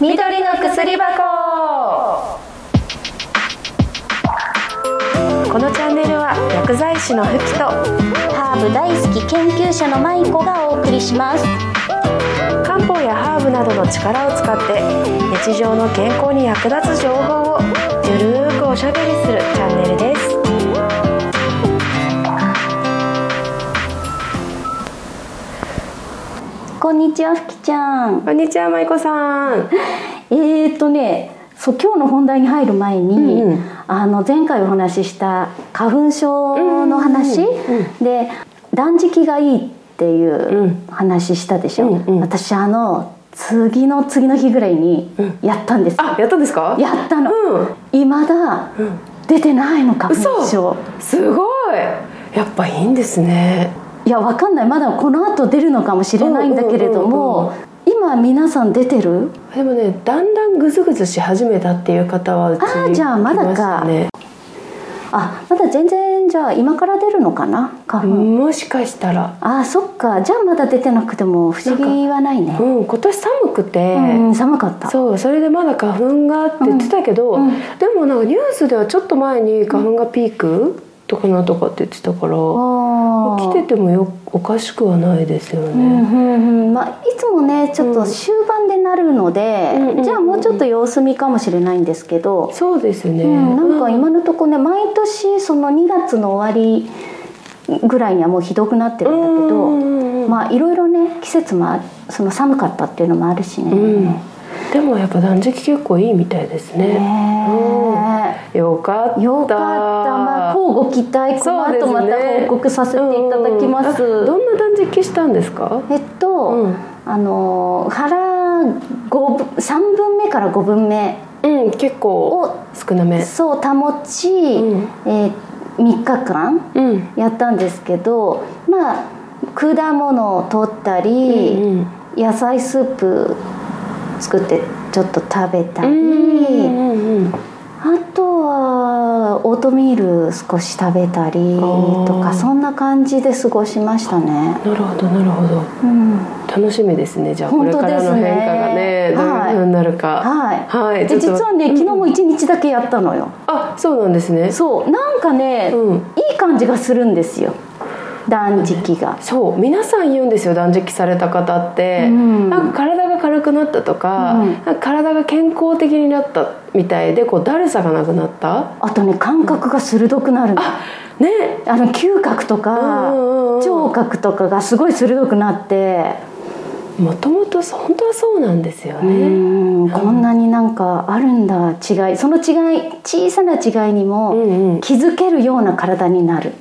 緑の薬箱。このチャンネルは薬剤師のふきとハーブ大好き研究者のマイコがお送りします。漢方やハーブなどの力を使って日常の健康に役立つ情報をゆるーくおしゃべりするチャンネルです。こんにちはふきちゃん。こんにちはまいこさん。えーっとねそう今日の本題に入る前に、うんうん。あの前回お話しした花粉症の話、で断食がいいっていううん。話したでしょ、う私あの次の次の日ぐらいにやったんですよ、あやったんですか？やったの、うん。未だうん。出てないの花粉嘘！症すごい！やっぱいいんですねいやわかんない。まだこの後出るのかもしれないんだけれども今皆さん出てる？でもねだんだんグズグズし始めたっていう方はうちあーじゃあまだか。あまだ全然じゃあ今から出るのかな？花粉、もしかしたら。あそっか。じゃあまだ出てなくても不思議はないね。うん今年寒くて、うん寒かった。そうそれでまだ花粉がって言ってたけど、うんうん。でもなんかニュースではちょっと前に花粉がピークとかなんとかって言ってたから、あー来ててもよおかしくはないですようんね。うんうん。まあ、いつもねちょっと終盤でなるので、うんじゃあもうちょっと様子見かもしれないんですけど、そうですね。うん、なんかうん。今のところね毎年その2月の終わりぐらいにはもうひどくなってるんだけど、うんうんうん。まあいろいろね季節もあその寒かったっていうのもあるしね。うんでもやっぱ断食結構いいみたいですね。ねうんよかった。えよかった、まあ、交互期待この後また報告させていただきます。うんうんあどんな断食したんですか？えっと、うんあの腹五分3分目から5分目うん結構を少なめ。そう保ち、うんえー3日間うん。やったんですけどまあ果物を取ったり、うん野菜スープ作ってちょっと食べたり、うんうんあとはオートミール少し食べたりとかそんな感じで過ごしましたね。なるほどなるほど。うん楽しみですね。じゃあこれ本当ですねからの変化がねどういう風になるか。はい、はい。で実はね昨日も1日だけやったのよ、あそうなんですね。そうなんかね、うんいい感じがするんですよ断食が、そう皆さん言うんですよ断食された方って、うん。なんか体が軽くなったとか,、うん。なんか体が健康的になったみたいでこうだるさがなくなった。あとね感覚が鋭くなるの、ね。あの嗅覚とか、うんうんうん聴覚とかがすごい鋭くなって、もともと本当はそうなんですようね。ん。こんなになんかあるんだ違いその違い小さな違いにうもんうん、気づけるような体になる、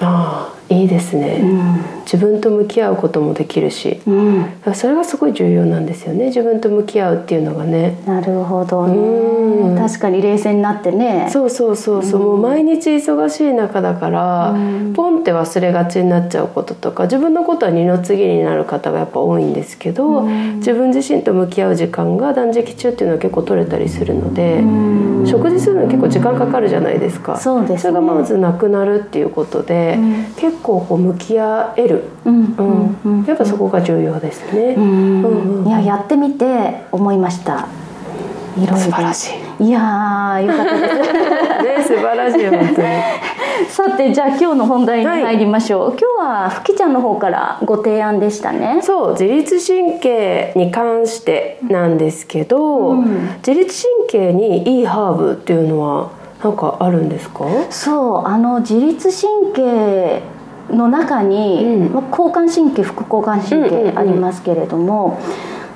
ああいいですね、うん。自分と向き合うこともできるしうん、だからそれがすごい重要なんですよね。自分と向き合うっていうのがね。なるほどうん。ね確かに冷静になってね。そうそうそうそう、もう毎日忙しい中だから、うん。ポンって忘れがちになっちゃうこととか自分のことは二の次になる方がやっぱ多いんですけど、うん。自分自身と向き合う時間が断食中っていうのは結構取れたりするので、うん。食事するのに結構時間かかるじゃないですか。そうですね。それがまずなくなるっていうことで、うん。結構こう向き合える、うんうん。うんうん。やっぱそこが重要ですね。うんいややってみて思いました。いろいろ素晴らしい。いやーよかったです。ね素晴らしい本当に。さてじゃあ今日の本題に入りましょう、今日はふきちゃんの方からご提案でしたね。そう自律神経に関してなんですけど、うん。自律神経にいいハーブっていうのはなんかあるんですか？そうあの自律神経の中に、うん。まあ交感神経副交感神経うんうんうん。ありますけれども、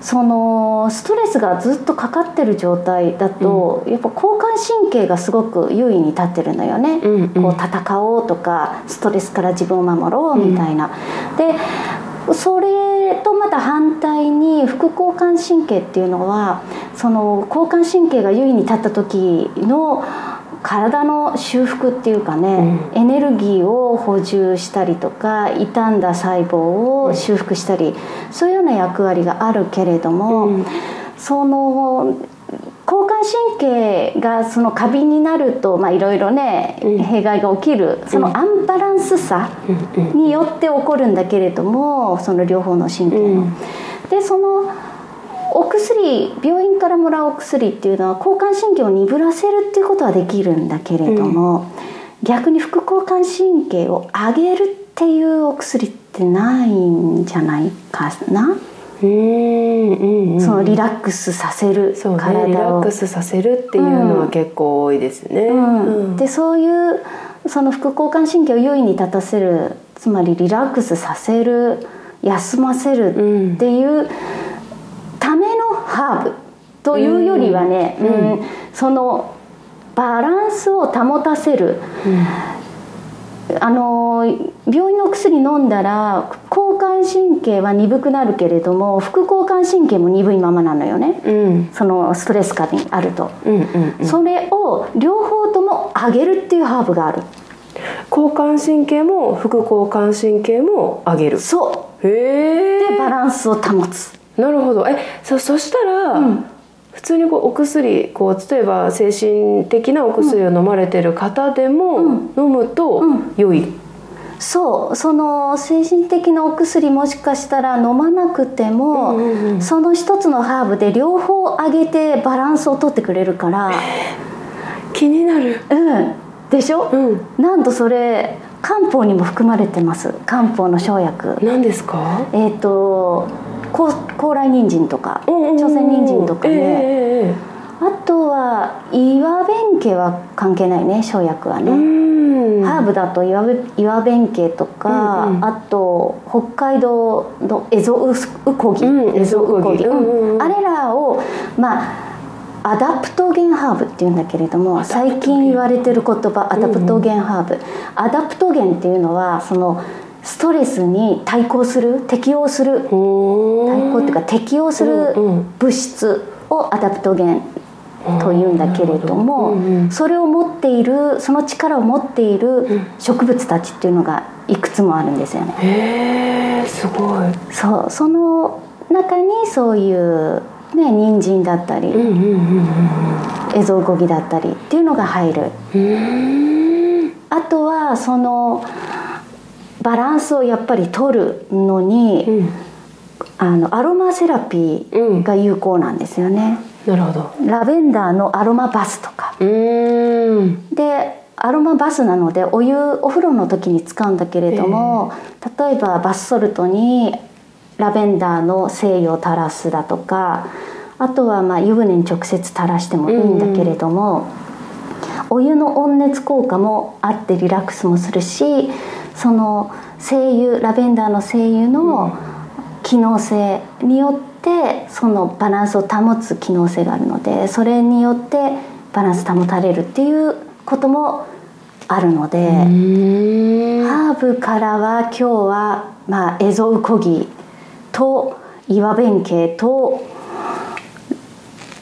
そのストレスがずっとかかってる状態だと、やっぱ交感神経がすごく優位に立ってるのよね、うんうん。こう戦おうとかストレスから自分を守ろうみたいな。でそれとまた反対に副交感神経っていうのはその交感神経が優位に立った時の体の修復っていうかね、エネルギーを補充したりとか傷んだ細胞を修復したり、そういうような役割があるけれども、うん。その交感神経がその過敏になるとまあいろいろね、うん。弊害が起きるそのアンバランスさうんうん。によって起こるんだけれどもその両方の神経の。うん。でそのお薬病院からもらうお薬っていうのは交感神経を鈍らせるっていうことはできるんだけれども、うん、逆に副交感神経を上げるっていうお薬ってないんじゃないかな。うんうんうん、そのリラックスさせるそう、ね、リラックスさせるっていうのは結構多いですね。うん。でそういうその副交感神経を優位に立たせるつまりリラックスさせる休ませるっていうためのハーブというよりはね、うん。そのバランスを保たせる。あの病院の薬飲んだら交感神経は鈍くなるけれども副交感神経も鈍いままなのよね、うん、そのストレス下にあると、うんうんうん、それを両方とも上げるっていうハーブがある。交感神経も副交感神経も上げる。そう。へえでバランスを保つなるほど。えそそしたら、うん。普通にこうお薬こう例えば精神的なお薬を飲まれてる方でも、飲むと良い、そう。その精神的なお薬もしかしたら飲まなくても、うんうんうん、その一つのハーブで両方上げてバランスをとってくれるから気になる。うん。でしょ、うん、なんとそれ漢方にも含まれてます。漢方の生薬。何ですか？えっ、ー、と高高麗人参とか、朝鮮人参とかね、えー、あとは岩弁慶は関係ないね生薬はね。ハーブだと岩岩弁慶とか、うんうん、あと北海道のエゾウコギ、うん、エゾウコギ、うん、あれらをまあアダプトゲンハーブっていうんだけれども最近言われてる言葉アダプトゲンハーブ、うんうん、アダプトゲンっていうのはそのストレスに対抗する適応する。対抗っていうか適応する物質をアダプトゲンというんだけれども、うんうん、それを持っているその力を持っている植物たちっていうのがいくつもあるんですよね。へえすごい。そうその中にそういうね人参だったり、エゾウコギだったりっていうのが入る。あとはそのバランスをやっぱり取るのに、うん、あのアロマセラピーが有効なんですよね、うん、なるほど。ラベンダーのアロマバスとか。でアロマバスなのでお湯お風呂の時に使うんだけれども、えー、例えばバスソルトにラベンダーの精油を垂らすだとかあとはまあ湯船に直接垂らしてもいいんだけれども、うん、お湯の温熱効果もあってリラックスもするしその精油ラベンダーの精油の機能性によってそのバランスを保つ機能性があるのでそれによってバランス保たれるっていうこともあるのでハーブからは今日は、まあ、エゾウコギと岩弁慶と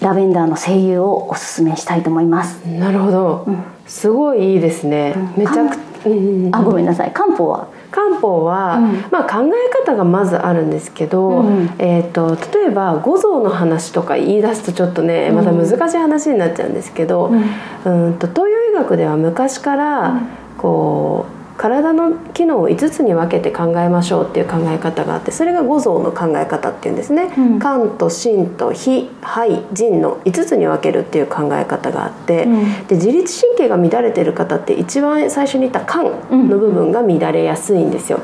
ラベンダーの精油をおすすめしたいと思います。なるほど、うん、すごいいいですね、うん、めちゃくあごめんなさい。漢方は？漢方は、うん、まあ、考え方がまずあるんですけど、うん、えーと、例えば五臓の話とか言い出すとちょっとねまた難しい話になっちゃうんですけど、うん、うんと東洋医学では昔からこう体の機能を5つに分けて考えましょうっていう考え方があってそれが五臓の考え方っていうんですね、うん、肝と心と脾肺腎の5つに分けるっていう考え方があって、うん、で自律神経が乱れてる方って一番最初に言った肝の部分が乱れやすいんですよ、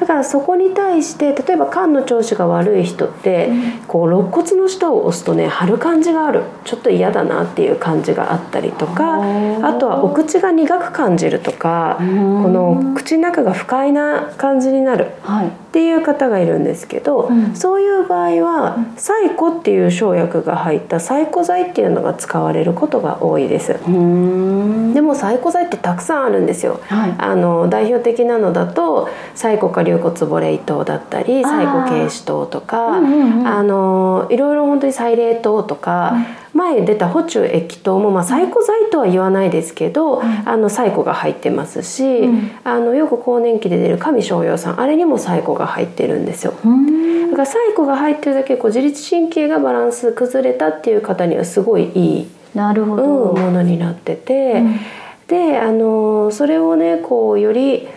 だからそこに対して例えば肝の調子が悪い人って、こう肋骨の下を押すとね張る感じがある。ちょっと嫌だなっていう感じがあったりとかあとはお口が苦く感じるとか、この口の中が不快な感じになる。っていう方がいるんですけど、はい、そういう場合はサイコっていう生薬が入ったサイコ剤っていうのが使われることが多いです。でもサイコ剤ってたくさんあるんですよ。はい、あの代表的なのだとサイコカ硫骨ボレイ糖だったりサイコ軽視糖とか、あのいろいろ本当にサイレー糖とか。前出た補中液糖も、まあ、サイコ剤とは言わないですけど、うん、あのサイコが入ってますし、うん、あのよく更年期で出る上昇陽酸あれにもサイコが入ってるんですよ。だからサイコが入ってるだけこう自律神経がバランス崩れたっていう方にはすごいいいなるほど、うん、ものになってて、であのそれをねこうより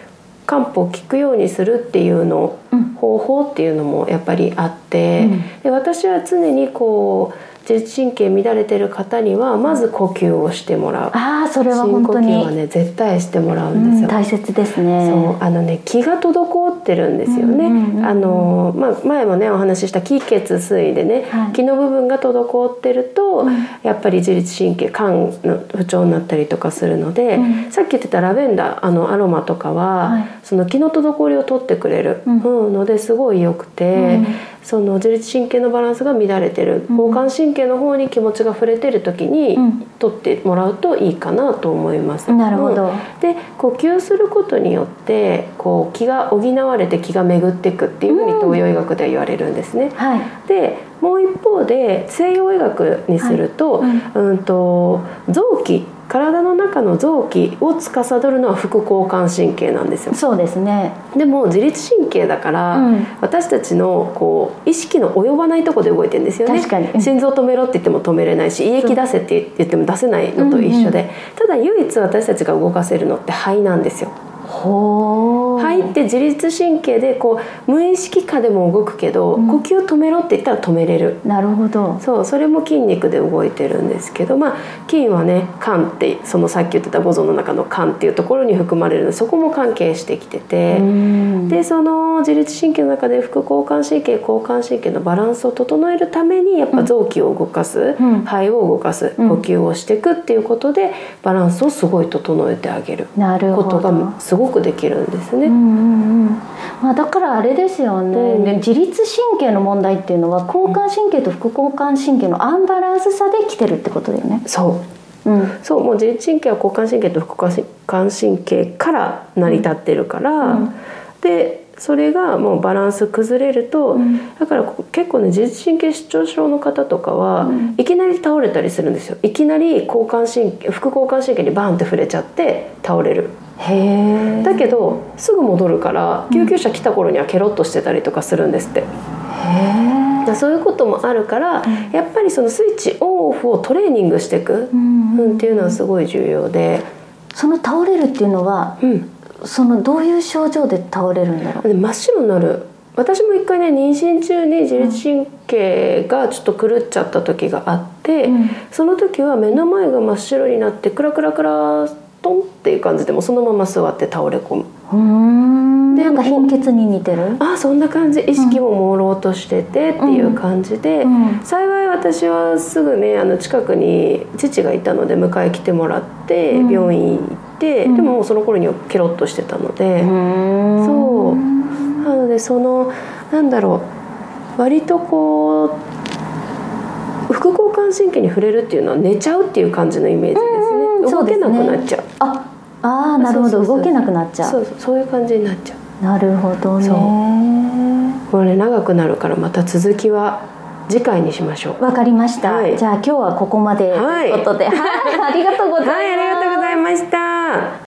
漢方を聞くようにするっていうの、うん、方法っていうのもやっぱりあって、うん、で私は常にこう自律神経乱れてる方にはまず呼吸をしてもらう。ああそれは本当に。はね絶対してもらうんですよ、大切ですね。そうあのね気が滞ってるんですよね、あのまあ前もねお話しした気血水でね、はい、気の部分が滞ってると、うん、やっぱり自律神経肝の不調になったりとかするので、うん、さっき言ってたラベンダーあのアロマとかは、はい、その気の滞りを取ってくれる、うん、のですごい良くて、その自律神経のバランスが乱れてる。交感神経の方に気持ちが触れてる時に取ってもらうといいかなと思います。なるほど、で呼吸することによってこう気が補われて気が巡っていくっていうふうに東洋医学では言われるんですね。はい、でもう一方で西洋医学にすると、はい、うんと臓器体の中の臓器を司るのは副交感神経なんですよ。そうですね。でも自律神経だから、うん、私たちのこう意識の及ばないとこで動いてるんですよね。確かに、心臓止めろって言っても止めれないし胃液出せって言っても出せないのと一緒で、うん。うん、ただ唯一私たちが動かせるのって肺なんですよ肺って自律神経でこう無意識下でも動くけど、うん、呼吸止めろって言ったら止めれる。なるほど。そうそれも筋肉で動いてるんですけどまあ筋はね肝ってそのさっき言ってた五臓の中の肝っていうところに含まれるのでそこも関係してきててでその自律神経の中で副交感神経交感神経のバランスを整えるためにやっぱ臓器を動かす、うん、肺を動かす、呼吸をしていくっていうことでバランスをすごい整えてあげる。ことがすごくできるんですね。うんうんうん。まあ、だからあれですよね、うん、自律神経の問題っていうのは交感神経と副交感神経のアンバランスさで来てるってことだよね。そう。うん、そうもう自律神経は交感神経と副交感神経から成り立ってるから、うん、でそれがもうバランス崩れると、うん、だから結構ね自律神経失調症の方とかは、うん、いきなり倒れたりするんですよ。いきなり交感神経副交感神経にバンって触れちゃって倒れる。へだけどすぐ戻るから救急車来た頃にはケロッとしてたりとかするんですって。へそういうこともあるから、うん、やっぱりそのスイッチオンオフをトレーニングしていく、うんっていうのはすごい重要で。その倒れるっていうのは、うん、そのどういう症状で倒れるんだろう？真っ白になる。私も一回ね妊娠中に自律神経がちょっと狂っちゃった時があって、うん、その時は目の前が真っ白になってクラクラクラトンっていう感じでもそのまま座って倒れ込む。うん。でなんか貧血に似てる？あそんな感じ。意識も朦朧としててっていう感じで、うん。うん、幸い私はすぐねあの近くに父がいたので迎え来てもらって病院行って、でももうその頃にはケロッとしてたので、そう。なのでそのなんだろう。割とこう副交感神経に触れるっていうのは寝ちゃうっていう感じのイメージですね。動けなくなっちゃああなるほど。動けなくなっちゃう。そうそういう感じになっちゃう。なるほどね。これ長くなるからまた続きは次回にしましょう。わかりました、はい、じゃあ今日はここまでということで、はい、ありがとうございました、はい、ありがとうございました